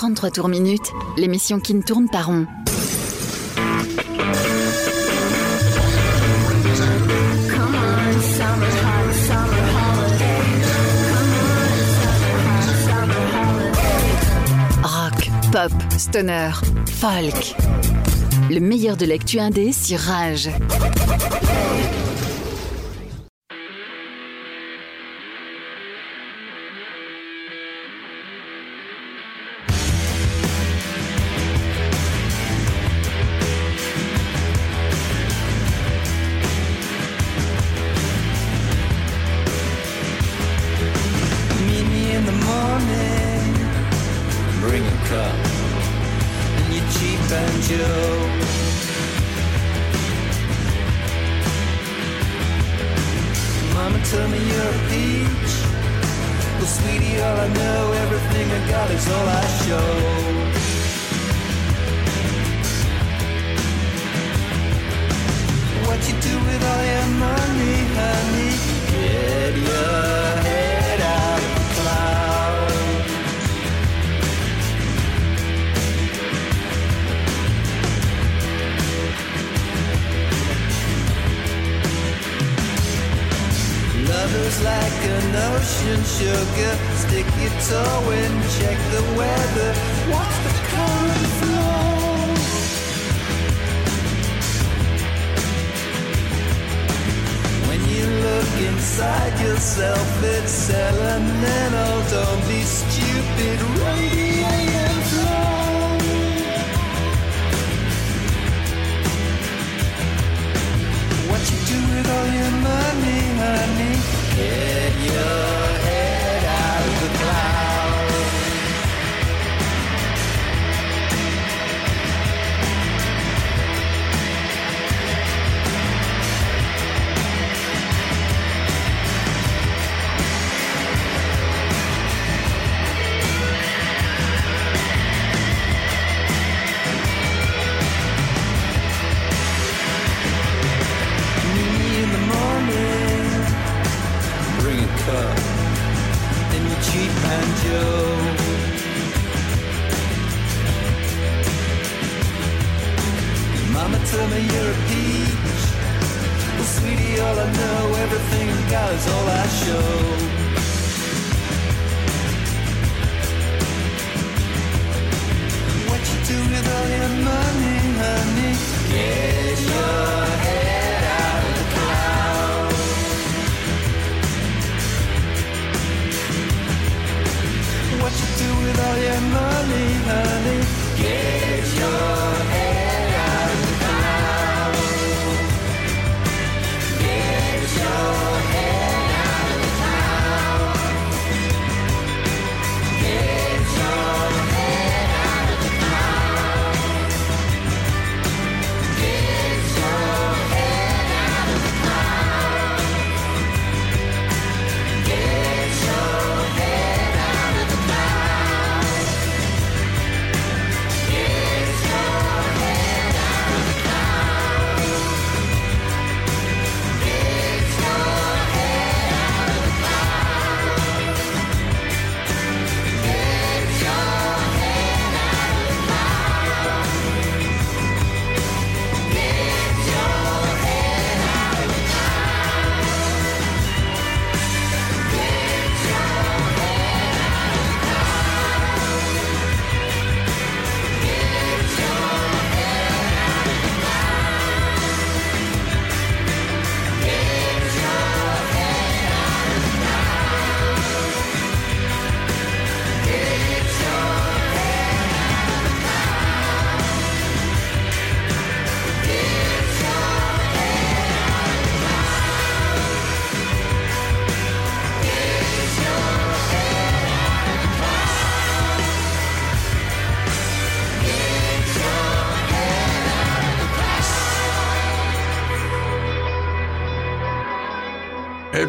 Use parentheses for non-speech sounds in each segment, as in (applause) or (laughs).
133 tours minutes, l'émission qui ne tourne pas rond. Rock, pop, stoner, folk. Le meilleur de l'actu indé sur Rage.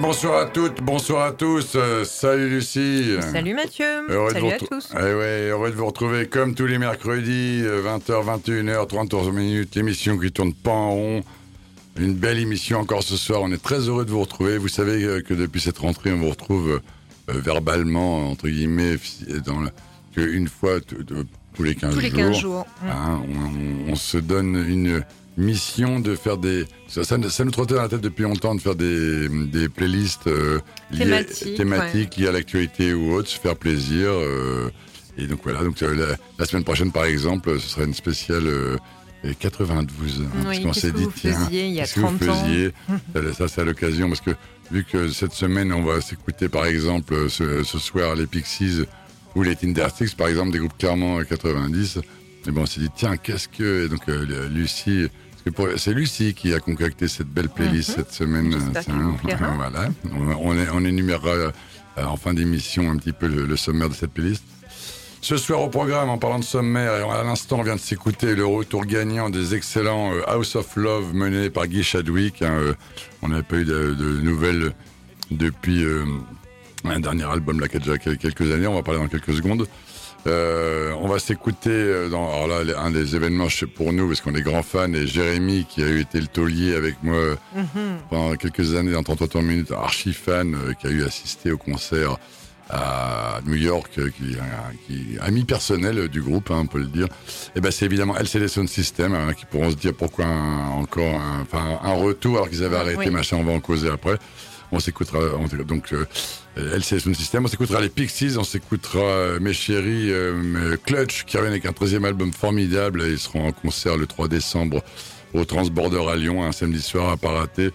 Bonsoir à toutes, bonsoir à tous. Euh, salut Lucie. Salut Mathieu, Heureux de salut vous à tous. Eh ouais, heureux de vous retrouver comme tous les mercredis, euh, 20h, 21h, 33 minutes, l'émission qui tourne pas en rond. Une belle émission encore ce soir. On est très heureux de vous retrouver. Vous savez euh, que depuis cette rentrée, on vous retrouve euh, verbalement, entre guillemets, dans qu'une fois tous les 15 Tous les jours, 15 jours. Hein, on, on se donne une mission de faire des... Ça, ça, ça nous trottait dans la tête depuis longtemps de faire des, des playlists euh, liées- Thématiques, thématiques liées à l'actualité ou autre, se faire plaisir. euh, et donc voilà, donc euh, la, la semaine prochaine par exemple, ce sera une spéciale euh, 92. hein, parce Oui, qu'on qu'est-ce s'est dit, tiens, qu'est-ce que vous 30 ans faisiez (laughs) Ça, c'est à l'occasion parce que vu que cette semaine, on va s'écouter par exemple ce, ce soir les Pixies ou les Tindersticks, par exemple, des groupes clairement euh, 90. Et bon, on s'est dit, tiens, qu'est-ce que. Et donc, euh, Lucie. C'est Lucie qui a concocté cette belle playlist Mhm. cette semaine. (laughs) Plaira. voilà. On, on, est- on énumérera euh, en fin d'émission un petit peu le, le sommaire de cette playlist. Ce soir au programme, en parlant de sommaire, à l'instant, on vient de s'écouter le retour gagnant des excellents euh, House of Love menés par Guy Chadwick. hein, euh, on n'avait pas eu de, de nouvelles depuis euh, un dernier album là, qui a déjà quel- quelques années. On va parler dans quelques secondes. Euh, on va s'écouter euh, dans alors là un des événements pour nous parce qu'on est grands fans et Jérémy qui a eu été le taulier avec moi euh, pendant quelques années dans 33 minutes archi fan euh, qui a eu assisté au concert à New York euh, qui, qui ami personnel du groupe hein, on peut le dire. Et ben c'est évidemment LCD Sound System hein, qui pourront se dire pourquoi un- encore un, un retour alors qu'ils avaient arrêté Oui. machin on va en causer après on s'écoutera on s'écoutera- donc euh, Sound System on s'écoutera les Pixies on s'écoutera euh, mes chéris euh, Clutch qui reviennent avec un 13 album formidable ils seront en concert le 3 décembre au Transborder à Lyon un samedi soir à pas rater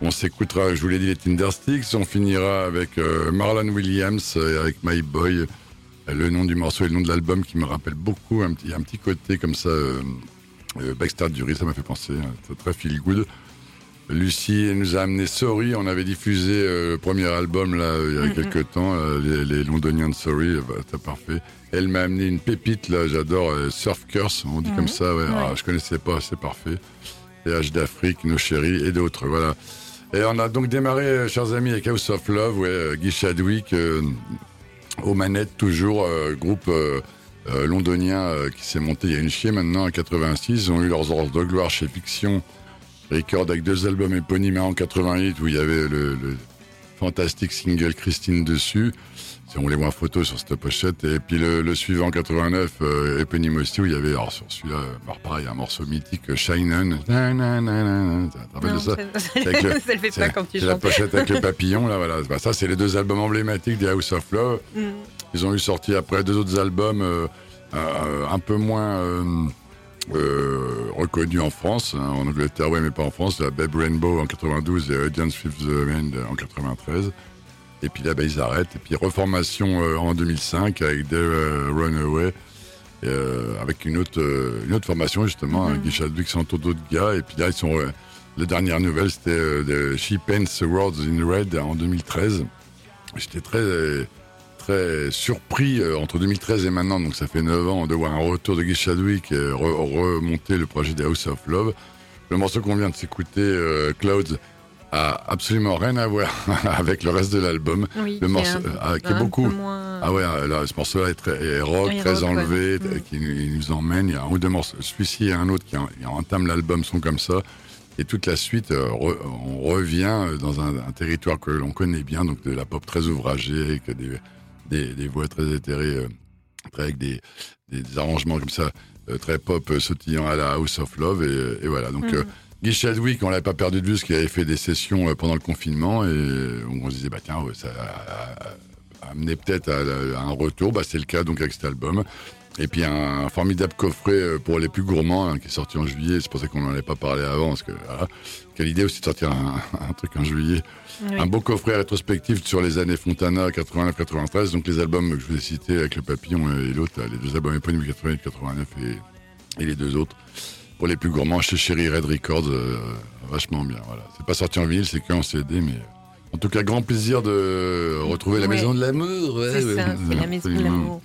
on s'écoutera, je vous l'ai dit, les Tindersticks. On finira avec euh, Marlon Williams, euh, avec My Boy. Euh, Le nom du morceau et le nom de l'album qui me rappelle beaucoup un petit, un petit côté comme ça. Euh, euh, Baxter Dury, ça m'a fait penser. hein, très feel good. Lucie nous a amené Sorry. On avait diffusé euh, le premier album là, il y a quelques temps, euh, les, les Londonians de Sorry. euh, bah, c'est parfait. Elle m'a amené une pépite là, j'adore, euh, Surf Curse, on dit comme ça. Ouais. Ah, je connaissais pas, c'est parfait. H d'Afrique, Nos Chéris et d'autres. Voilà. Et on a donc démarré, chers amis, avec House of Love, ouais, Guy Chadwick, aux manettes toujours, groupe londonien qui s'est monté il y a une chier maintenant, en 86. Ils ont eu leurs ordres de gloire chez Fiction Record avec deux albums éponymes un en 88 où il y avait le, le fantastique single Christine dessus. Si on les voit en photo sur cette pochette. Et puis le, le suivant 89, euh, éponyme aussi, où il y avait, alors sur celui-là, pareil, un morceau mythique, euh, Shine On. Ça le- fait pas quand tu C'est la chantes. pochette avec le (laughs) papillon, là, voilà. Bah, ça, c'est les deux albums emblématiques des House of Love. Mm. Ils ont eu sorti après deux autres albums euh, euh, un peu moins euh, reconnus en France, hein, en Angleterre, ouais, mais pas en France. La Babe Rainbow en 92 et Audience Fifth Man en 93. Et puis là, bah, ils arrêtent. Et puis reformation euh, en 2005 avec The euh, Runaway. avec une autre, une autre formation justement, Guy Chadwick sans d'autres gars. Et puis là, ils sont. la dernière nouvelle, c'était She Paints Worlds in Red en 2013. J'étais très, très surpris euh, entre 2013 et maintenant, donc ça fait 9 ans, de voir un retour de Guy Chadwick re- remonter le projet des House of Love. Le morceau qu'on vient de s'écouter, euh, Clouds, a absolument rien à voir (laughs) avec le reste de l'album. Oui, Le morceau, ah, qui est beaucoup. moins- Ah ouais, là, ce morceau-là est, est rock, très rock, enlevé, Mm. qui nous- emmène. Il y a un ou deux morceaux. Celui-ci et un autre qui, en- qui entament l'album sont comme ça. Et toute la suite, euh, on revient dans un, un territoire que l'on connaît bien, donc de la pop très ouvragée, avec des, des, des voix très éthérées, euh, très avec des, des, arrangements comme ça, euh, très pop, euh, sautillant à la House of Love. Et, et voilà. Donc, euh, Guy Chadwick, on l'avait pas perdu de vue, parce qu'il avait fait des sessions pendant le confinement, et on se disait, bah tiens, ça a amené peut-être à, à un retour. Bah, c'est le cas donc avec cet album. Et puis un, formidable coffret euh, pour les plus gourmands hein, qui est sorti en juillet. C'est pour ça qu'on n'en avait pas parlé avant. Parce que voilà. quelle idée aussi de sortir un, (laughs) un truc en juillet. Oui. Un beau coffret rétrospectif sur les années Fontana 89-93. Donc les albums que je vous ai cités avec le papillon et l'autre, les deux albums éponymes 88-89 et, et les deux autres. Pour les plus gourmands, chez Cherry Red Records, euh, vachement bien. Voilà. C'est pas sorti en vinyle, c'est qu'en CD, mais en tout cas, grand plaisir de retrouver la Ouais. maison de l'amour. ouais, C'est ouais, ça, c'est la maison de l'amour.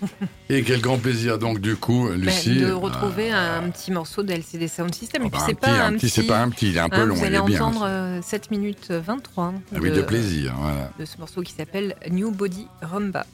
Et quel grand plaisir donc du coup, Bah, Lucie. de retrouver euh, un petit morceau de LCD Sound System. ah Et puis bah, c'est pas un petit, c'est pas un petit, il est un peu hein, long, Vous il allez est bien. entendre euh, 7 minutes 23 Ah oui, de plaisir, voilà. de ce morceau qui s'appelle New Body Rumba.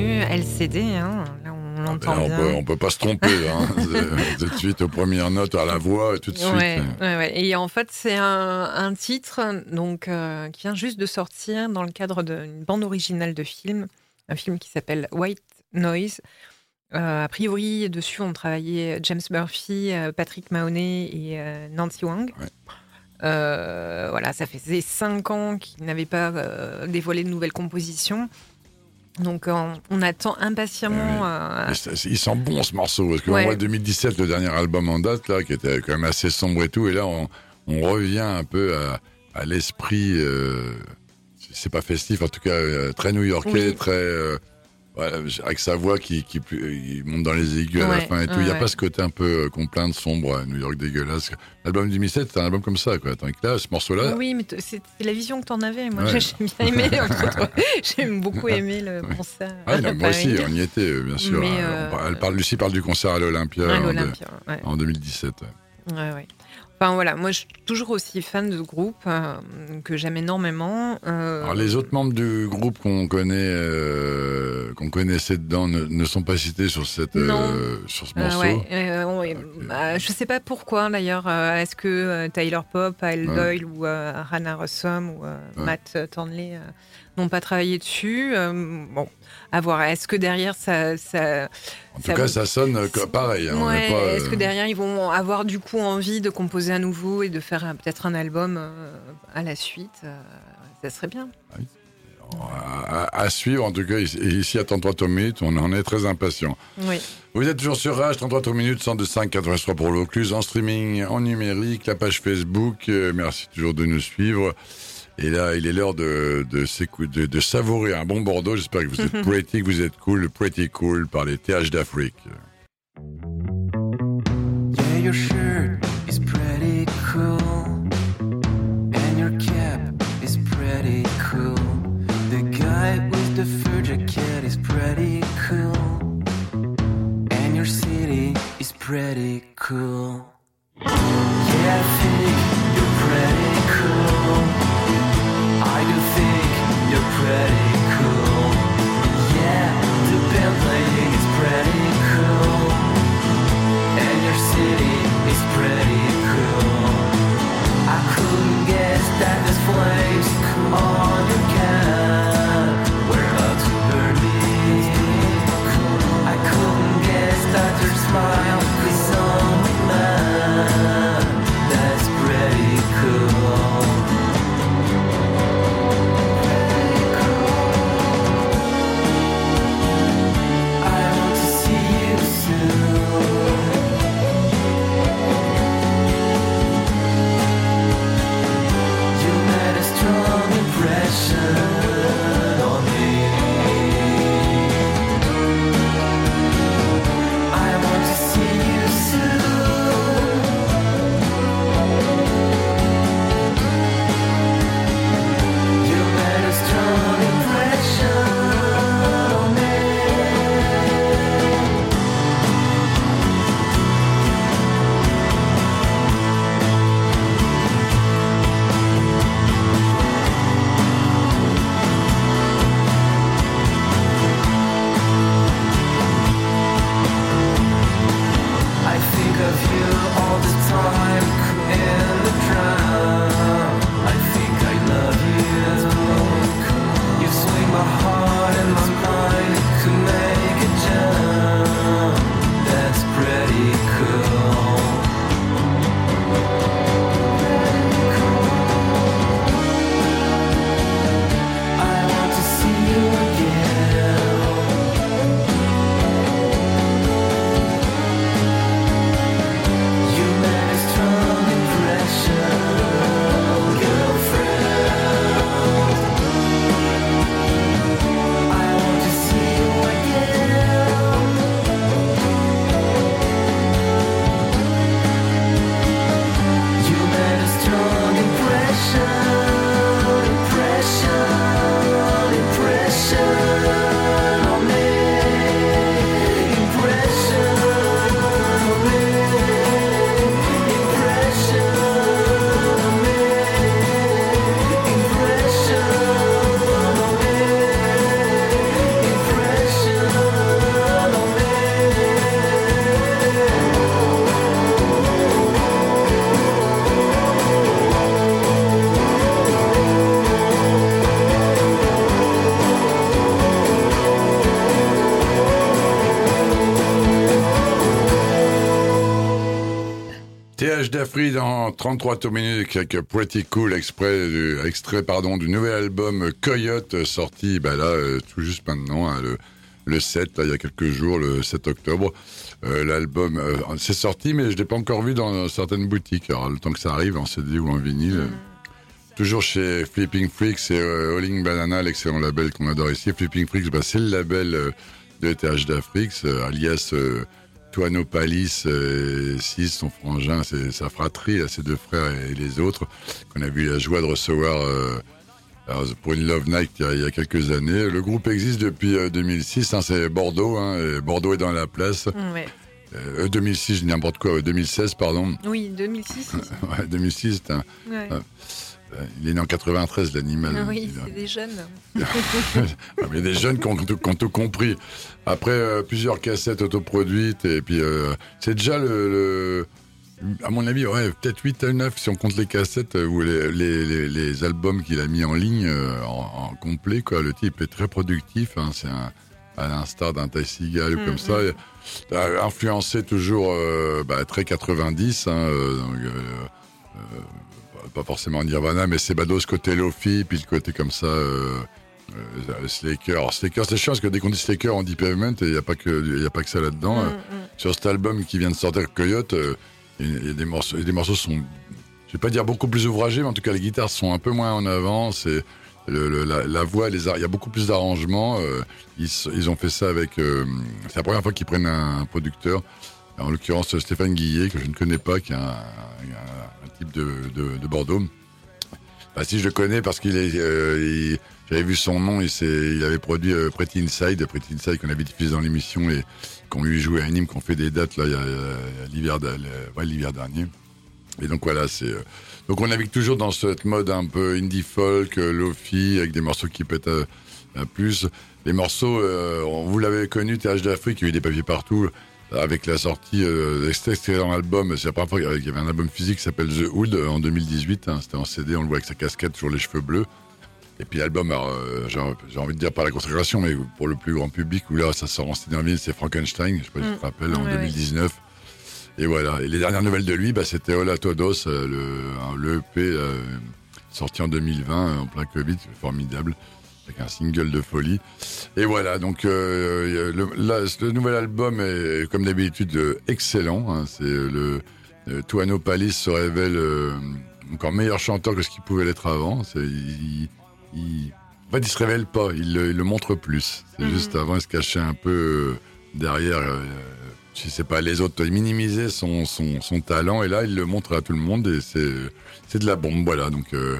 LCD. Hein. Là, on l'entend Ben, on, bien. peut, on peut pas se tromper. (laughs) Hein. Tout de suite aux premières notes, à la voix, et tout de suite. Ouais, ouais, ouais. Et en fait, c'est un, un titre donc, euh, qui vient juste de sortir dans le cadre d'une bande originale de film, un film qui s'appelle White Noise. Euh, a priori, dessus ont travaillé James Murphy, euh, Patrick Mahoney et euh, Nancy Wang. Ouais. Euh, voilà, ça faisait cinq ans qu'ils n'avaient pas dévoilé de nouvelles compositions. Donc, on, on attend impatiemment. euh, Il sent bon ce morceau, parce que Ouais. moi, 2017, le dernier album en date, là, qui était quand même assez sombre et tout, et là, on, on revient un peu à, à l'esprit, euh, c'est pas festif, en tout cas, euh, très new-yorkais, Oui. très. euh, avec sa voix qui, qui, qui monte dans les aigus à la fin et tout. Il ouais, n'y a pas ce côté un peu euh, complainte, sombre, New York dégueulasse. L'album 2017, c'est un album comme ça, quoi. Tandis que là, ce morceau-là, Oui, mais c'est la vision que tu en avais. Moi, (laughs) j'ai bien aimé. (laughs) J'ai beaucoup aimé le concert. Ah, non, moi aussi, on y était, euh, bien sûr. Euh, euh, Elle parle, Lucie parle du concert à l'Olympia À en, en 2017. ouais. Ouais, ouais. Enfin voilà, moi je suis toujours aussi fan de groupe euh, que j'aime énormément. Euh, Alors, les autres membres du groupe qu'on connaît, euh, qu'on connaissait dedans, ne, ne sont pas cités sur cette, sur ce morceau. ouais, euh, ouais, Ok. bah, je sais pas pourquoi d'ailleurs. Est-ce que Tyler Pop, Al Ouais. Doyle ou Hannah Rossum ou Ouais. Matt Thornley euh, n'ont pas travaillé dessus Euh, Bon, à voir. Est-ce que derrière ça, ça En tout cas, ça sonne euh, pareil. hein, Ouais, Est-ce que euh, derrière ils vont avoir du coup envie de composer à nouveau et de faire un- peut-être un album euh, à la suite euh, Ça serait bien. à, à- à suivre, en tout cas, ici, à 33 tours minutes, on en est très impatient. Oui. Vous êtes toujours sur Rage, 33 tours minutes, 102.5, 83 pour l'Ocluse, en streaming, en numérique, la page Facebook. euh, merci toujours de nous suivre. Et là, il est l'heure de, de, de, de savourer un bon Bordeaux. J'espère que vous êtes (laughs) pretty, que vous êtes cool, pretty cool par les TH d'Afrique. Yeah, your shirt is pretty cool. And your cap is pretty cool. The guy with the fur jacket is pretty cool. And your city is pretty cool. TH Dafri dans 33 tours minutes avec Pretty Cool, exprès, du- extrait pardon, du nouvel album Coyote, sorti bah là, euh, tout juste maintenant, hein, le, le 7, là, il y a quelques jours, le 7 octobre. Euh, L'album, euh, c'est sorti, mais je l'ai pas encore vu dans certaines boutiques. Alors, le temps que ça arrive, en CD ou en vinyle. euh, Toujours chez Flipping Freaks et Rolling Banana, l'excellent label qu'on adore ici. Flipping Freaks, bah, c'est le label de TH d'Afrix, euh, alias euh, Tuano Palis, euh, 6, son frangin, c'est sa fratrie, ses deux frères et les autres, qu'on a eu la joie de recevoir euh, pour une Love Night il y, a, il y a quelques années. Le groupe existe depuis euh, 2006, hein, c'est Bordeaux, hein, et Bordeaux est dans la place. Ouais. Euh, 2006, je dis n'importe quoi, euh, 2016, pardon. Oui, 2006. (laughs) Ouais, 2006, c'est un- Ouais. Il est né en 93, l'animal. Ah oui, c'est des jeunes. (laughs) Ah, mais des jeunes qui ont, qui ont tout compris. Après euh, plusieurs cassettes autoproduites, et puis euh, c'est déjà le, le- À mon avis, ouais, peut-être 8 à 9 si on compte les cassettes euh, ou les, les, les- les albums qu'il a mis en ligne euh, en, en complet. Quoi. Le type est très productif, hein, c'est un, à l'instar d'un Ty Seagal ou Mm, comme ça. Et, euh, influencé toujours euh, bah, très 90, hein, euh, donc, euh, euh, pas forcément Nirvana, mais c'est Bados côté Lofi, puis le côté comme ça. Euh, euh, Slaker. Alors, Slaker, c'est chiant parce que dès qu'on dit Slaker, on dit Pavement et il n'y a, pas que- y a pas que ça là-dedans. Mm, mm. Sur cet album qui vient de sortir, Coyote, euh, il y a- des morceaux, des morceaux sont, je vais pas dire beaucoup plus ouvragés, mais en tout cas les guitares sont un peu moins en avant. C'est le- le- la, la voix, les il y a beaucoup plus d'arrangements. euh, ils, ils ont fait ça avec. euh, c'est la première fois qu'ils prennent un, producteur. En l'occurrence Stéphane Guillet que je ne connais pas, qui est un, un- un de, de- de Bordeaux. Bah, si je le connais parce qu'il est, euh, j'avais vu son nom, il, il avait produit euh, Pretty Inside, Pretty Inside qu'on avait diffusé dans l'émission et qu'on lui joué à Nîmes, qu'on fait des dates là, l'hiver, dernier. Et donc voilà, c'est euh, donc on navigue toujours dans cette mode un peu indie folk, lofi, avec des morceaux qui pètent à, plus. Les morceaux, vous l'avez connu, TH d'Afrique, il y a eu des papiers partout. Avec la sortie euh, de cet excellent album, c'est la première fois qu'il y avait un album physique qui s'appelle The Hood euh, en 2018. hein, C'était en CD, on le voit avec sa casquette, toujours les cheveux bleus. Et puis l'album, euh, j'ai envie de dire par la consécration, mais pour le plus grand public, où là ça sort en CD en vinyle, c'est Frankenstein, je sais pas si tu te Mm. rappelles, en Ouais, ouais. 2019. Et voilà. Et les dernières nouvelles de lui, bah, c'était Hola Todos, euh, le, le EP euh, sorti en 2020, euh, en plein Covid, formidable, avec un single de folie. Et voilà, donc euh, le, là, le nouvel album est, comme d'habitude, euh, excellent. hein. c'est euh, le euh, Tuano Palis se révèle euh, encore meilleur chanteur que ce qu'il pouvait l'être avant. Il, il, en fait, il se révèle pas, il, le- il le montre plus. C'est Mhm. juste avant, il se cachait un peu euh, derrière. euh, je sais pas, les autres, il minimisait son, son, son talent et là, il le montre à tout le monde et c'est, de la bombe, voilà. Donc, euh,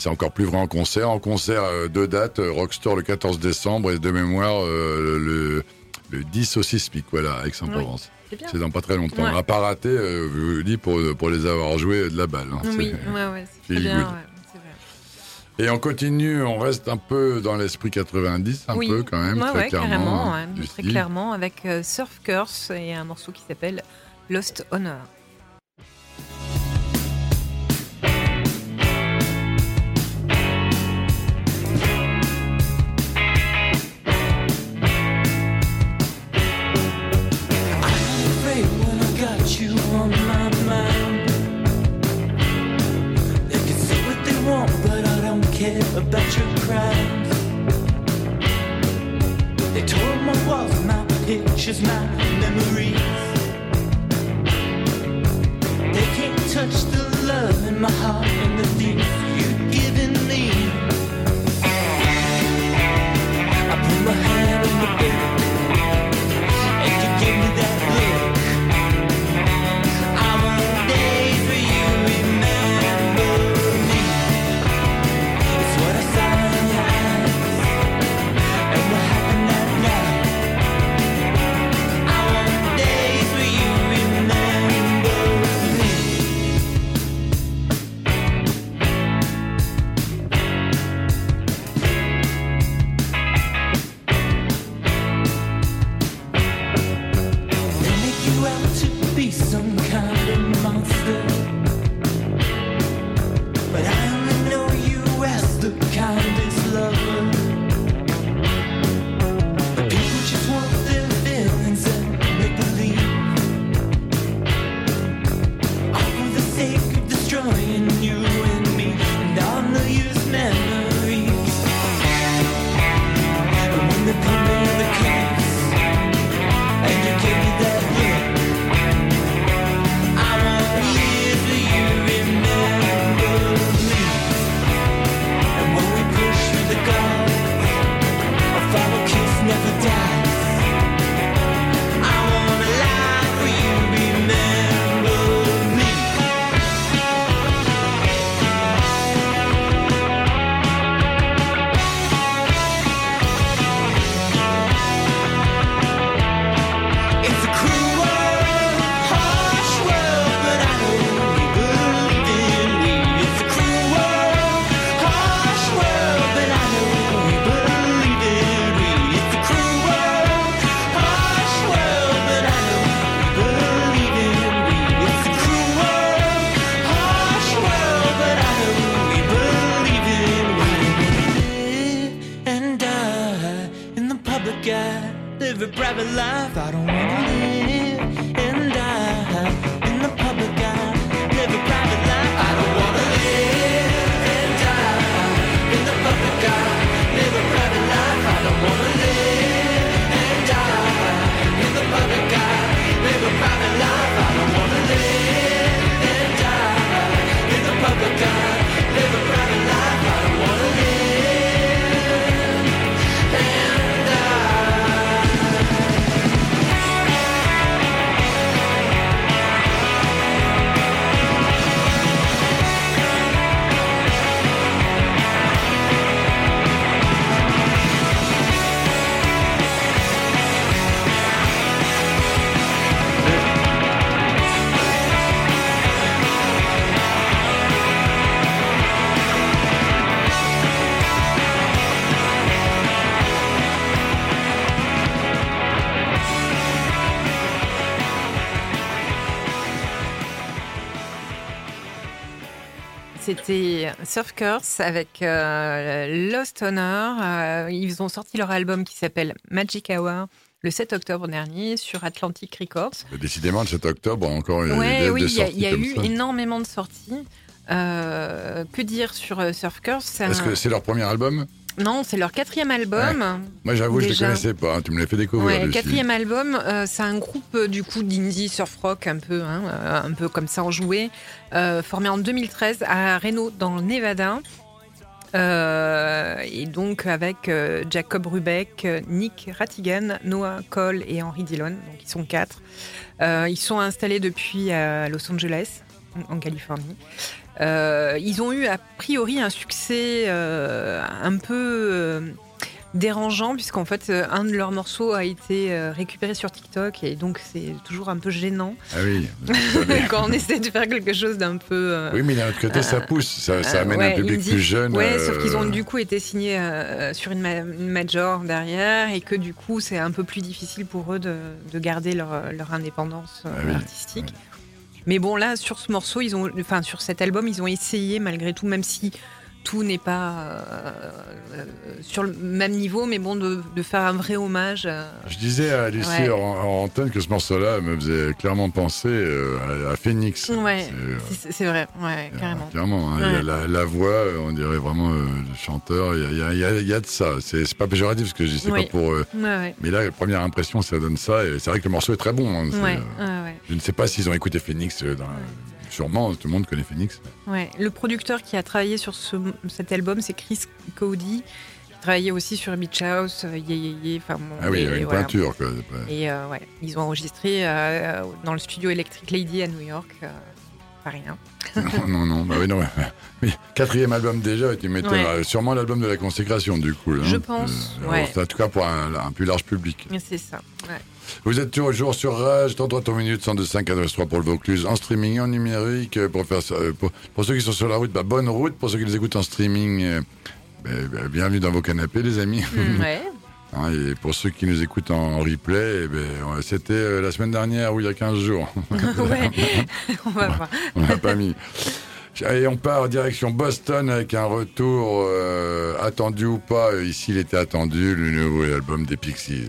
c'est encore plus vrai en concert. En concert, euh, deux dates, euh, Rockstore le 14 décembre et de mémoire euh, le, le 10 au 6 pic, voilà, à Aix-en-Provence. C'est bien. C'est dans pas très longtemps. Ouais. On n'a pas raté, euh, je vous le dis, pour, pour les avoir joués de la balle. hein. Oui, C'est- ouais, ouais, c'est très feel bien. ouais, vrai. Et on continue, on reste un peu dans l'esprit 90, un oui. peu quand même, très clairement. hein, très clairement, avec Surf Curse et un morceau qui s'appelle Lost Honor. Care about your crimes. They tore my walls, my pictures, my memories. Surf Curse avec euh, Lost Honor. Euh, ils ont sorti leur album qui s'appelle Magic Hour le 7 octobre dernier sur Atlantic Records. Décidément, le 7 octobre, encore une Ouais, des, oui, il y a, y a eu ça. énormément de sorties. Euh, que dire sur euh, Surf Curse Est-ce un- que c'est leur premier album? Non, c'est leur quatrième album. Moi, j'avoue, je ne les connaissais pas. hein, Tu me l'as fait découvrir. Ouais, quatrième album, euh, c'est un groupe euh, du coup d'indie surf rock un peu, hein, euh, un peu comme ça enjoué, euh, formé en 2013 à Reno dans le Nevada. Euh, et donc avec Jacob Rubeck, Nick Rattigan, Noah Cole et Henry Dillon, donc ils sont quatre. Ils sont installés depuis à Los Angeles, en en Californie. Euh, ils ont eu a priori un succès euh, un peu euh, dérangeant puisqu'en fait un de leurs morceaux a été récupéré sur TikTok et donc c'est toujours un peu gênant Ah oui. (laughs) quand on essaie de faire quelque chose d'un peu euh, oui, mais d'un autre côté, ça pousse. Ça, ça amène ouais, un public plus jeune. Ouais, euh, sauf qu'ils ont du coup été signés sur une, ma- une major derrière et que du coup c'est un peu plus difficile pour eux de, de garder leur, leur indépendance Ah oui. artistique. Mais bon là sur ce morceau, ils ont, enfin sur cet album, ils ont essayé malgré tout, même si tout n'est pas euh, euh, sur le même niveau, mais bon de, de faire un vrai hommage. euh, Je disais à Lucie Ouais. en, en antenne que ce morceau-là me faisait clairement penser euh, à, à Phoenix. Ouais, C'est, vrai, ouais, carrément. Clairement, hein, y a la, la voix, on dirait vraiment le chanteur. Il y a, y y de ça. C'est pas péjoratif ce que je dis, c'est Oui. pas pour. mais là, la première impression, ça donne ça. Et c'est vrai que le morceau est très bon. hein. Je ne sais pas s'ils ont écouté Phoenix. dans- Sûrement, tout le monde connaît Phoenix. Ouais, le producteur qui a travaillé sur ce, cet album, c'est Chris Cody, qui travaillait aussi sur Beach House, euh, Yé Yé Yé, enfin bon, Ah oui, et- une voilà. peinture. Quoi. Et euh, ouais, ils ont enregistré euh, dans le studio Electric Lady à New York, euh, pas rien. non, non, non. Bah oui, non. (laughs) Oui, quatrième album déjà, tu. Ouais. Euh, Sûrement l'album de la consécration, du coup. là, Je hein. pense, Euh, ouais. En tout cas, pour un, un plus large public. C'est ça. Ouais. Vous êtes toujours sur Rage, 33 ton minute, 102.5, adresse 3 pour le Vaucluse, en streaming, en numérique. euh, Pour, faire euh, pour, pour ceux qui sont sur la route, bah, bonne route. Pour ceux qui nous écoutent en streaming, euh, bah, bah, bienvenue dans vos canapés, les amis. Mm, (laughs) ouais. Hein, et pour ceux qui nous écoutent en, replay, eh ben, c'était la semaine dernière ou il y a 15 jours. (laughs) ouais. (laughs) On va voir. On l'a pas mis. Et on part en direction Boston avec un retour euh, attendu ou pas. Ici, il était attendu, le nouveau album des Pixies.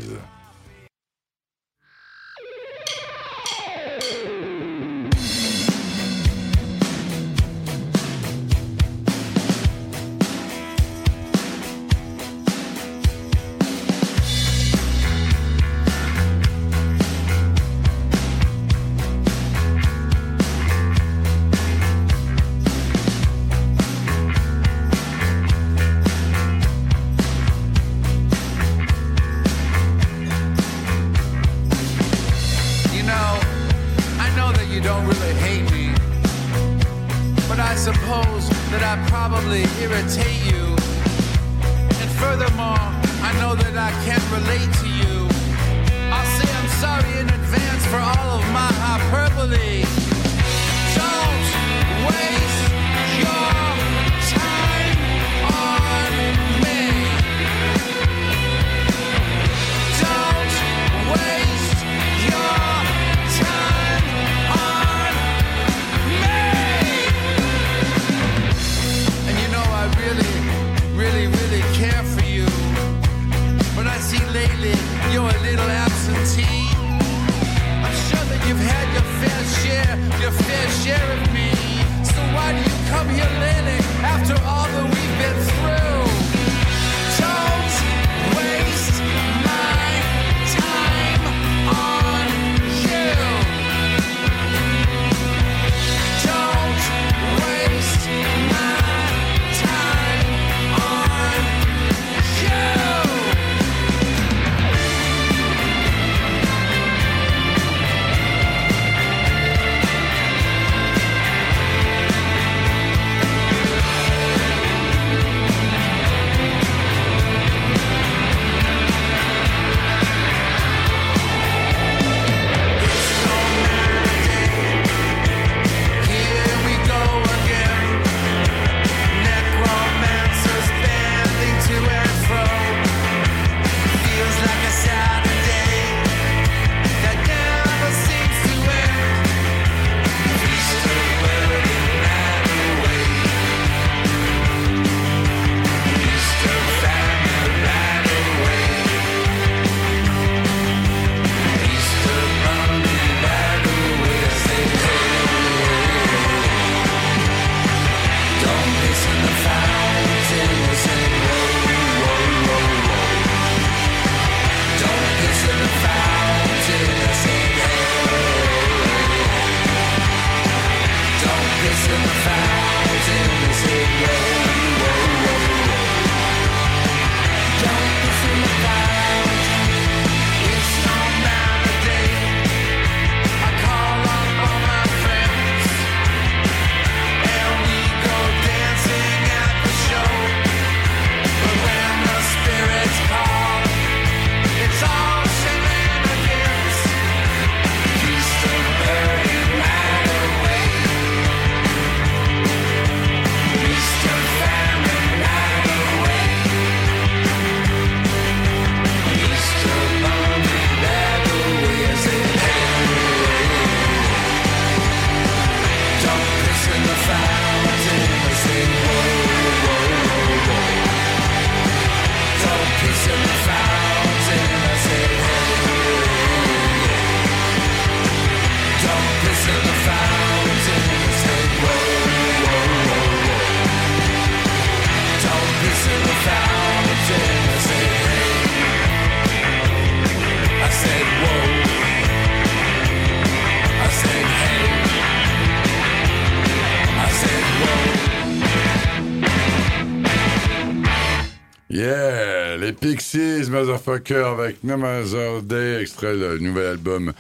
Avec Mother Day, extrait du nouvel album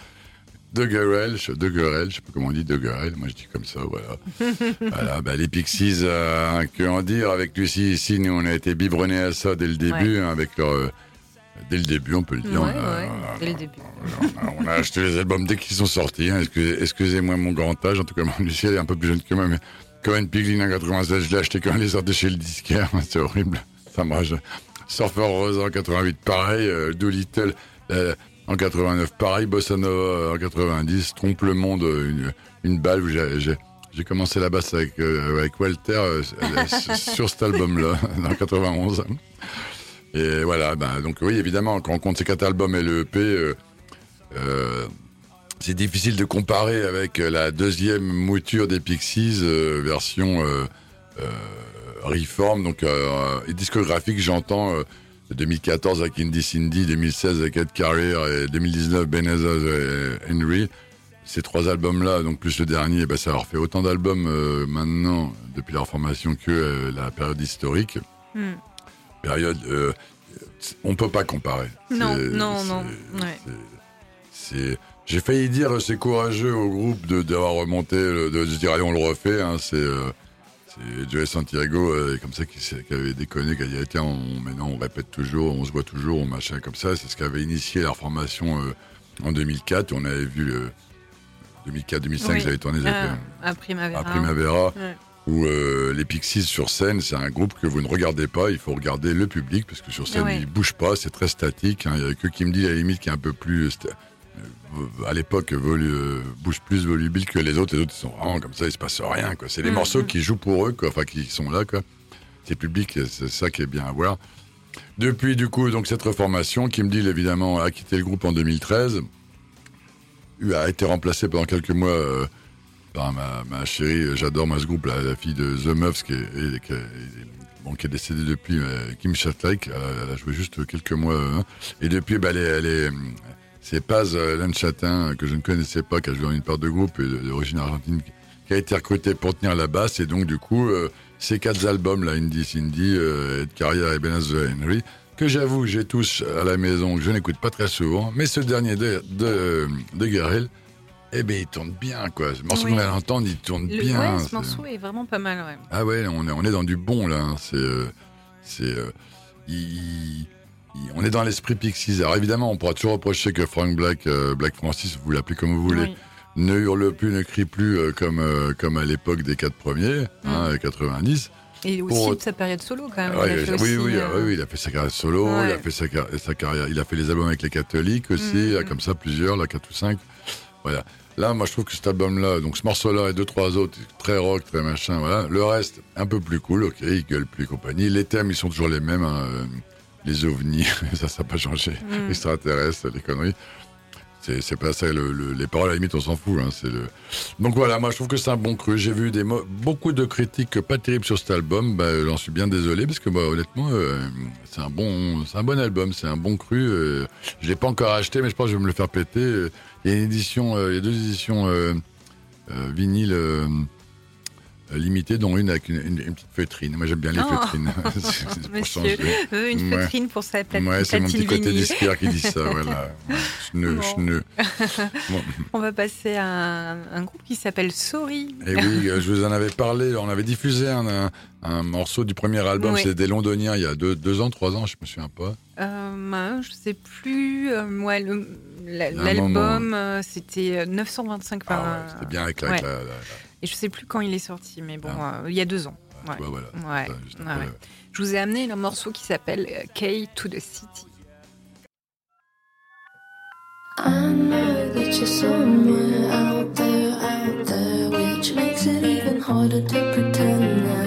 de Gurel, je- de Gurel, je sais pas comment on dit de Gurel, moi je dis comme ça, voilà. (laughs) voilà, bah, les Pixies, euh, que en dire, avec Lucie ici, nous on a été biberonnés à ça dès le début, hein, avec leur, euh, dès le début on peut le dire. Ouais, on a- ouais, on a- dès le début. on a- on a acheté les albums dès qu'ils sont sortis. hein. Excusez- Excusez-moi mon grand âge. En tout cas, Lucie, elle est un peu plus jeune que moi. Mais Cohen Piglin en 96, je l'ai acheté quand elle est sortie chez le disquaire. (laughs) C'est horrible. Ça me rage. Surfer Rosa en 88, pareil. Euh, Doolittle euh, en 89, pareil. Bossa Nova euh, en 90. Trompe le monde, euh, une, une balle j'ai- commencé la basse avec, Walter (laughs) sur cet album-là, (laughs) en 91. Et voilà, ben, donc oui, évidemment, quand on compte ces quatre albums et le EP, c'est difficile de comparer avec la deuxième mouture des Pixies, version reform, donc euh, et discographique, j'entends euh, 2014 avec Indie Cindy, 2016 avec Ed Carrier et 2019 Benazaz et Henry. Ces trois albums-là, donc plus le dernier, ben, ça leur fait autant d'albums euh, maintenant depuis leur formation que euh, la période historique. Hmm. Période, euh, on peut pas comparer. Non, non, non. Ouais. j'ai failli dire euh, c'est courageux au groupe de d'avoir remonté de, se dire allez on le refait hein, c'est euh, c'est Joey Santiago euh, comme ça qui, avait déconné qui a dit Ah, tiens on, maintenant on répète toujours on se voit toujours on machin comme ça c'est ce qui avait initié leur formation euh, en 2004 on avait vu le 2004-2005 Oui. j'avais tourné Ah, à à Primavera. Primavera Ouais. où euh, les Pixies sur scène, c'est un groupe que vous ne regardez pas, il faut regarder le public, parce que sur scène, Ouais. ils bougent pas, c'est très statique. hein. Il y a que qui me dit, à la limite, qui est un peu plus, euh, à l'époque, volu- euh, bouge plus volubile que les autres. Les autres, ils sont vraiment comme ça, il se passe rien. quoi. C'est les Mhm. morceaux qui jouent pour eux, quoi, enfin, qui sont là. quoi. C'est public, c'est ça qui est bien à voir. Depuis, du coup, donc cette reformation, Kim Deal, évidemment, a quitté le groupe en 2013, Eu a été remplacé pendant quelques mois euh, par ma, ma chérie, j'adore moi ce groupe, la, la fille de The Muffs, qui est, et- qui est- bon, qui est décédée depuis, euh, Kim Shatlake, elle, a- joué juste quelques mois. euh, et depuis, bah, elle est, elle est, c'est Paz euh, Lanchatin, que je ne connaissais pas, qui a joué dans une part de groupe et d'origine argentine, qui a été recruté pour tenir la basse. Et donc, du coup, euh, ces quatre albums, là, Indie Cindy, euh, Ed Carrier et Benaz Henry, que j'avoue, j'ai tous à la maison, que je n'écoute pas très souvent, mais ce dernier de, de, de Garel, eh ben, il tourne bien, quoi. Ce morceau Oui. qu'on vient d'entendre, il tourne Le- bien. ouais, ce morceau est vraiment pas mal, ouais. Ah ouais, on est, on est dans du bon, là. hein. C'est, euh, c'est, euh, il- on est dans l'esprit Pixies. Alors évidemment, on pourra toujours reprocher que Frank Black, euh, Black Francis, vous l'appelez comme vous voulez, Oui. ne hurle plus, ne crie plus euh, comme, euh, comme à l'époque des quatre premiers, hein, 90. Et aussi Pour- de sa période solo, quand même. Ouais, Il a fait oui, aussi, oui, euh, oui, il a fait sa carrière solo, Ouais. il a fait sa, car- sa carrière, il a fait les albums avec les catholiques aussi, euh, comme ça, plusieurs, là, 4 ou 5. Voilà. Là, moi, je trouve que cet album-là, donc ce morceau-là et deux, trois autres, très rock, très machin, voilà. Le reste, un peu plus cool, ok, il gueule plus et compagnie. Les thèmes, ils sont toujours les mêmes, hein, les ovnis, (laughs) ça, ça n'a pas changé. Mhm. Extraterrestres, les conneries. C'est c'est pas ça, le- le- les paroles, à la limite, on s'en fout. Hein, le... Donc voilà, moi je trouve que c'est un bon cru. J'ai vu des beaucoup de critiques pas terribles sur cet album. Bah, j'en suis bien désolé parce que bah, honnêtement, euh, c'est un bon, c'est un bon album, c'est un bon cru. euh, je l'ai pas encore acheté, mais je pense que je vais me le faire péter. Il y a une édition, euh, il y a deux éditions euh, euh, vinyle euh, limitées, dont une avec une, une- une petite feutrine. Moi j'aime bien les Oh, feutrines. (laughs) (laughs) Monsieur. Euh, une Ouais. feutrine pour sa Ouais, c'est mon petit platine côté disquaire qui dit ça. (laughs) Voilà. Chneu, Bon. On va passer à un, un groupe qui s'appelle Sorry. Et oui, euh, je vous en avais parlé. On avait diffusé un, un, un morceau du premier album. Oui. C'est des Londoniens il y a deux, deux ans, trois ans, je me souviens pas. Euh, je sais plus. euh, ouais, l'album, c'était euh, 925. Ah ouais, c'était bien avec la, ouais. avec la- la- la- Et je sais plus quand il est sorti, mais bon, Ah. euh, il y a deux ans. tu Ouais. vois, voilà. Ouais. Ça, juste Ouais, après, ouais. euh, Je vous ai amené un morceau qui s'appelle euh, Key to the City. I know that you're somewhere out there, out there, which makes it even harder to pretend that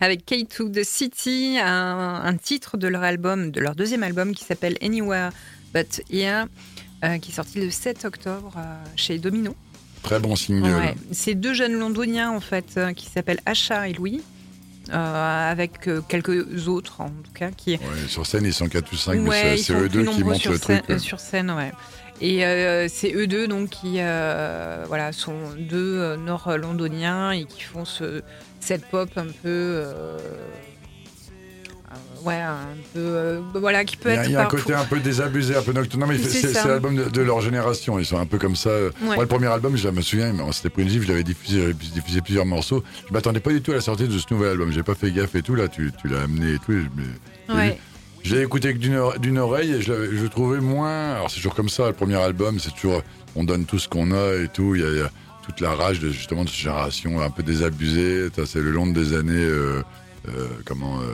avec K2 The City, un, un titre de leur album, de leur deuxième album qui s'appelle Anywhere But Here, euh, qui est sorti le 7 octobre euh, chez Domino. Très bon. Ouais. C'est deux jeunes londoniens en fait euh, qui s'appellent Asha et Louis, avec quelques autres en tout cas qui Ouais, sur scène, ils sont 4 ou 5, Ouais, mais c'est- eux deux qui montent le truc. sur scène, ouais. Et euh, c'est eux deux donc qui euh, voilà sont deux euh, nord-londoniens et qui font ce cette pop un peu ouais un peu voilà qui peut Il y a, être il y a un parfois- côté un peu désabusé, un peu nocturne. Non, mais C'est l'album de, de leur génération. Ils sont un peu comme ça. Moi, le premier album, je me souviens, mais c'était pris une gifle, je l'avais diffusé, plusieurs morceaux. Je m'attendais pas du tout à la sortie de ce nouvel album. J'ai pas fait gaffe et tout. Là, tu, tu l'as amené et tout. et je me- Ouais. Je l'ai écouté que d'une ore- d'une oreille et je, l'avais- je le trouvais moins. Alors c'est toujours comme ça, le premier album, c'est toujours. On donne tout ce qu'on a et tout. Il y y a toute la rage de, justement de cette génération un peu désabusée. C'est le long des années. euh, euh, comment euh,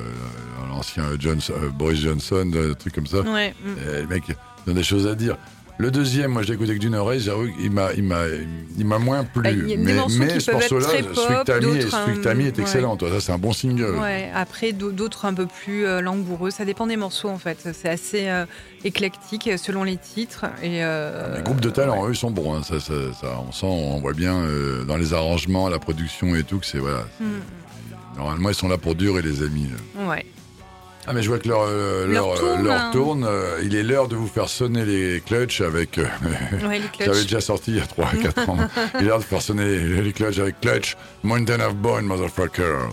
l'ancien Johnson, euh, Boris Johnson, un truc comme ça. Ouais, mm. Et le mec, il a des choses à dire. Le deuxième, moi je l'ai écouté que d'une oreille, m'a, il m'a, il m'a moins plu. Bah, il y a des mais mais ce morceau-là, mis est euh, excellent. Toi, ça c'est un bon single. Ouais, après d'au- d'autres un peu plus euh, langoureux, ça dépend des morceaux en fait. C'est assez euh, éclectique selon les titres. Et, euh, Les groupes de talent, eux, ils sont bons. hein. Ça, ça, ça, on sent, on voit bien euh, dans les arrangements, la production et tout que c'est voilà. Mm. Normalement, ils sont là pour durer, les amis. Ouais. Ah mais je vois que l'heure euh, l'heure, tourne, euh, l'heure hein. tourne. euh, il est l'heure de vous faire sonner les clutches avec... euh, (laughs) Ouais, les (laughs) J'avais déjà sorti il y a 3-4 ans. (laughs) Il est l'heure de faire sonner les, les clutches avec clutch. Mountain of Bone, motherfucker.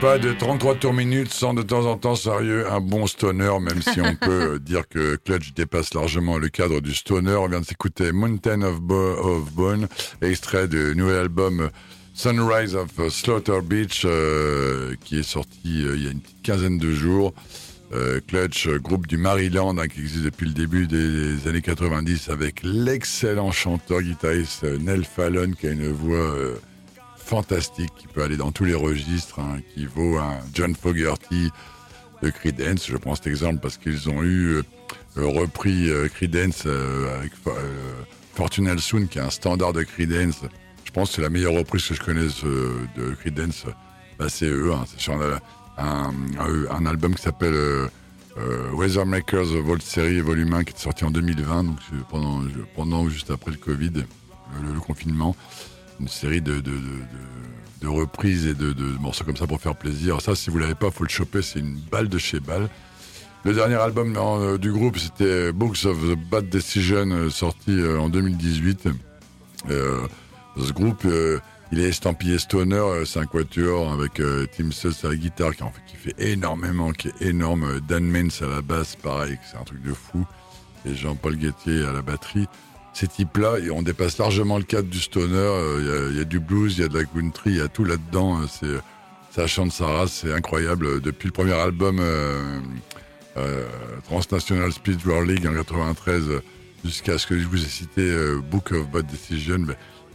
Pas de 33 tours minutes sans de temps en temps sérieux un bon stoner, même si on (laughs) peut euh, dire que Clutch dépasse largement le cadre du stoner. On vient de s'écouter Mountain of, Bo- of Bone, extrait du nouvel album Sunrise of Slaughter Beach, euh, qui est sorti euh, il y a une quinzaine de jours. Euh, Clutch, euh, groupe du Maryland, hein, qui existe depuis le début des années 90, avec l'excellent chanteur guitariste euh, Nell Fallon, qui a une voix euh, fantastique, qui peut aller dans tous les registres, hein, qui vaut un John Fogerty de Creedence. Je prends cet exemple parce qu'ils ont eu euh, repris euh, Creedence euh, avec euh, Fortunal Soon, qui est un standard de Creedence. Je pense que c'est la meilleure reprise que je connaisse euh, de Creedence. Bah, c'est eux, hein. c'est sur un, album qui s'appelle euh, Weathermakers Vault Series Volume 1, qui est sorti en 2020, donc pendant, pendant juste après le Covid, le confinement. Une série de, de, reprises et de, morceaux comme ça pour faire plaisir. Ça, si vous l'avez pas, faut le choper, c'est une balle de chez balle. Le dernier album euh, du groupe, c'était Books of the Bad Decision, euh, sorti euh, en 2018. Euh, ce groupe, euh, il est estampillé Stoner, euh, c'est un quatuor avec euh, Tim Suss à la guitare qui, en fait, qui fait énormément, qui est énorme. Euh, Dan Mens à la basse, pareil, c'est un truc de fou. Et Jean-Paul Guettier à la batterie. Ces types-là, on dépasse largement le cadre du stoner. euh, Il y a- du blues, il y a de la country, il y a tout là-dedans. euh, C'est ça chante sa c'est incroyable. Depuis le premier album euh, euh, Transnational Speed War League en 93 euh, jusqu'à ce que je vous ai cité euh, Book of Bad Decision,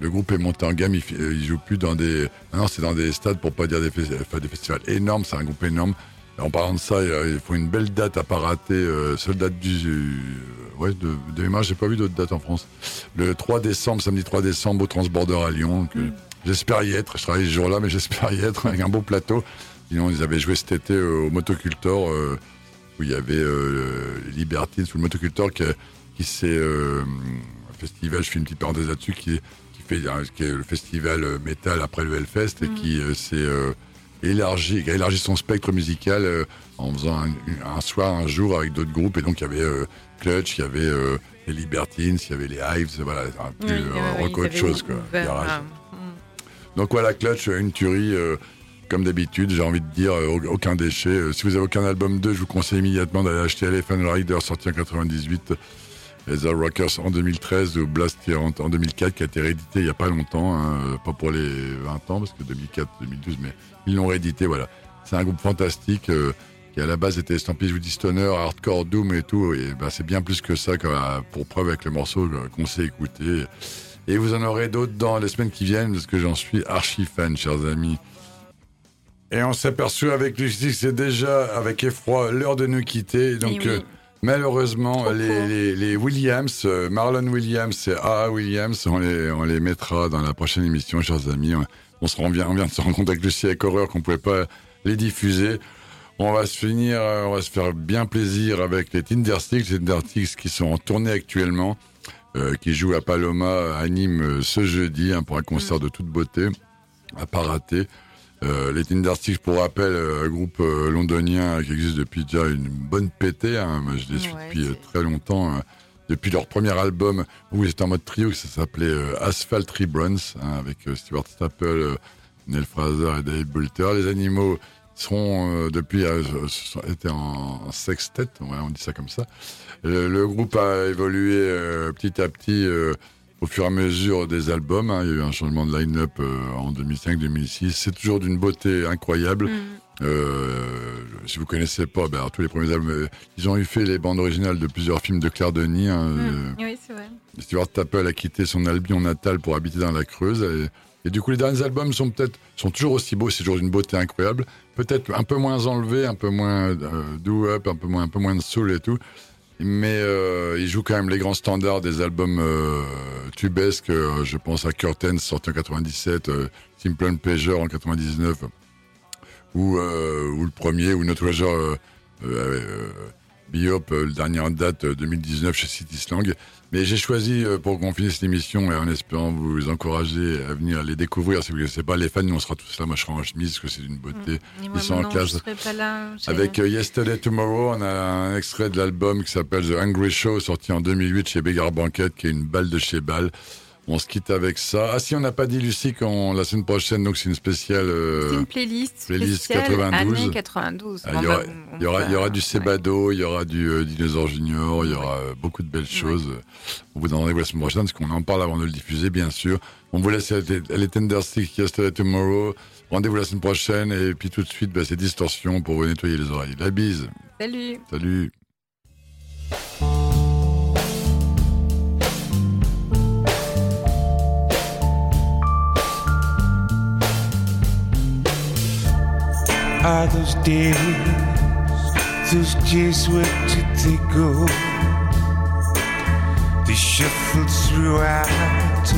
le groupe est monté en gamme. Il, euh, il joue plus dans des, maintenant c'est dans des stades pour pas dire des festivals énormes. C'est un groupe énorme. En parlant de ça, euh, ils font une belle date à pas rater. Euh, seule date du, euh, ouais, de, de mémoire, j'ai pas vu d'autres dates en France. Le 3 décembre, samedi 3 décembre au Transborder à Lyon. que J'espère y être. Je travaille ce jour-là, mais (laughs) j'espère y être avec un beau plateau. Sinon, ils avaient joué cet été euh, au Motocultor, euh, où il y avait euh, Libertines, ou le Motocultor qui, qui euh, un festival, je fais une petite parenthèse là-dessus, qui, qui, fait, euh, qui est le festival euh, métal après le Hellfest, et qui euh, s'est euh, élargi, qui a élargi son spectre musical euh, en faisant un, un soir, un jour avec d'autres groupes. Et donc, il y avait euh, Clutch, il y avait euh, les Libertines, il y avait les Hives, voilà, un peu Oui, euh, autre avaient chose, quoi. ah, Donc voilà, Clutch, une tuerie, euh, comme d'habitude, j'ai envie de dire, euh, au- aucun déchet. Euh, si vous avez aucun album 2, je vous conseille immédiatement d'aller acheter Elephant Rider, sorti en 98, et The Rockers en 2013, ou Blast en, en 2004, qui a été réédité il n'y a pas longtemps, hein, euh, pas pour les 20 ans, parce que 2004, 2012, mais ils l'ont réédité, voilà. C'est un groupe fantastique, euh, qui à la base était estampillé, je vous dis, stoner, hardcore, doom et tout, et ben, c'est bien plus que ça, pour preuve avec le morceau euh, qu'on sait écouter. Et vous en aurez d'autres dans les semaines qui viennent, parce que j'en suis archi fan, chers amis. Et on s'aperçoit avec Lucie que c'est déjà, avec effroi, l'heure de nous quitter. Donc, oui. euh, malheureusement, les, court. les, les Williams, euh, Marlon Williams et A.A. Williams, on les, on les mettra dans la prochaine émission, chers amis. On, on se rend on vient de se rendre compte avec Lucie avec horreur qu'on pouvait pas les diffuser. On va se finir, euh, on va se faire bien plaisir avec les Tindersticks, les Tindersticks qui sont en tournée actuellement, euh, qui jouent à Paloma, à Nîmes ce jeudi hein, pour un concert de toute beauté, à pas rater. Euh, les Tindersticks, pour rappel, euh, un groupe euh, londonien qui existe depuis déjà une bonne pétée. Hein, je les suis Ouais, depuis euh, très longtemps. hein, depuis leur premier album où ils étaient en mode trio, ça s'appelait Asphalt Rebruns, hein, avec Stuart Staple, Neil Fraser et Dave Bulter. Les animaux euh, depuis sont- étaient en, en sextet, ouais, on dit ça comme ça. Le, le groupe a évolué petit à petit au fur et à mesure des albums. hein. Il y a eu un changement de line-up euh, en 2005-2006. C'est toujours d'une beauté incroyable. Mm. Euh, si vous connaissez pas, ben, alors, tous les premiers albums, euh, ils ont eu fait les bandes originales de plusieurs films de Claire Denis. hein, Mm. Oui, c'est vrai. Stuart Tappel a quitté son Albion natal pour habiter dans la Creuse. Et, et du coup, les derniers albums sont peut-être sont toujours aussi beaux, c'est toujours d'une beauté incroyable. Peut-être un peu moins enlevé, un peu moins euh, do-up, un peu moins, un peu moins de soul et tout. Mais euh, il joue quand même les grands standards des albums euh, tubesques. euh, je pense à Curtains sorti en 97, euh, Simple Pleasure en 99, ou, euh, ou le premier, ou Notre Treasure euh, euh, euh, Biop, euh, le dernier en date euh, 2019 chez City Slang. Mais j'ai choisi euh, pour qu'on finisse l'émission et en espérant vous encourager à venir les découvrir. Si vous ne connaissez pas les fans, nous on sera tous là. Moi je serai en chemise parce que c'est d'une beauté. Ils sont en classe. Là. Avec euh, Yesterday Tomorrow, on a un extrait de l'album qui s'appelle The Hungry Show, sorti en 2008 chez Beggar Banquet, qui est une balle de chez balle. On se quitte avec ça. Ah si, on n'a pas dit Lucie qu'on la semaine prochaine, donc c'est une spéciale. euh, C'est une playlist, playlist spéciale 92. année 92. ah, Bon, il y aura, on il y aura, il y aura du ouais. Sebado, il y aura du euh, Dinosaur Junior, il y aura euh, beaucoup de belles choses. On vous donne rendez-vous la semaine prochaine, parce qu'on en parle avant de le diffuser, bien sûr. On vous laisse les, les Tendersticks Yesterday Tomorrow. Rendez-vous la semaine prochaine, et puis tout de suite, bah, c'est Distorsion pour vous nettoyer les oreilles. La bise. Salut. Salut. Are those days Those days, where did they go? They shuffled throughout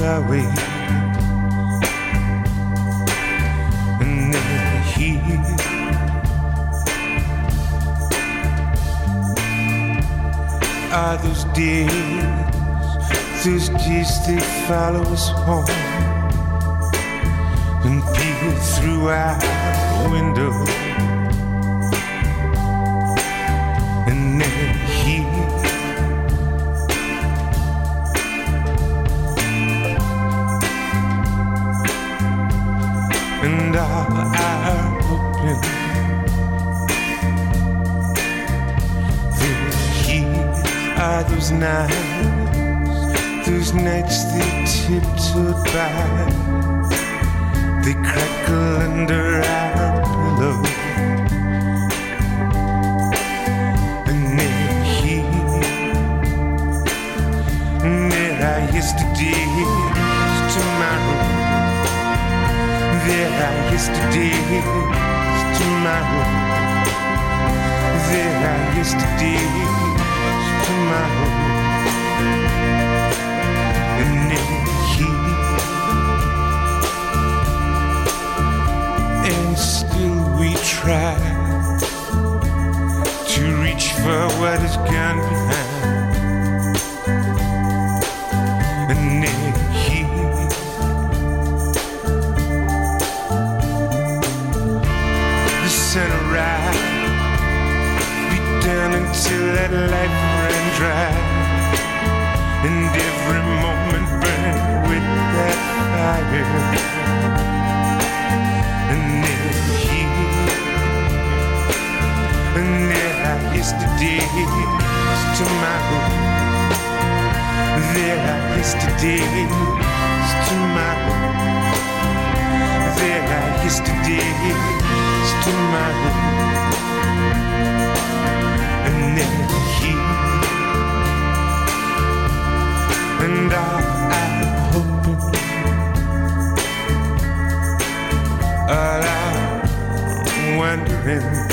our way. And they're here. Are those days, those days they follow us home and peer through our window. And they're here. And our eye open. They're here. Are those nights, those nights they tiptoed by? They crackle under our pillow. And they're here. There are yesterdays tomorrow. There are yesterdays tomorrow. There are yesterdays tomorrow. Try to reach for what is gone behind. And then here, the sun arise, be done until that life ran dry, and every moment burn with that fire and here. And there are yesterdays tomorrow. There are yesterdays tomorrow. There are yesterdays tomorrow. And they're here. And I, I'm hoping all I'm wondering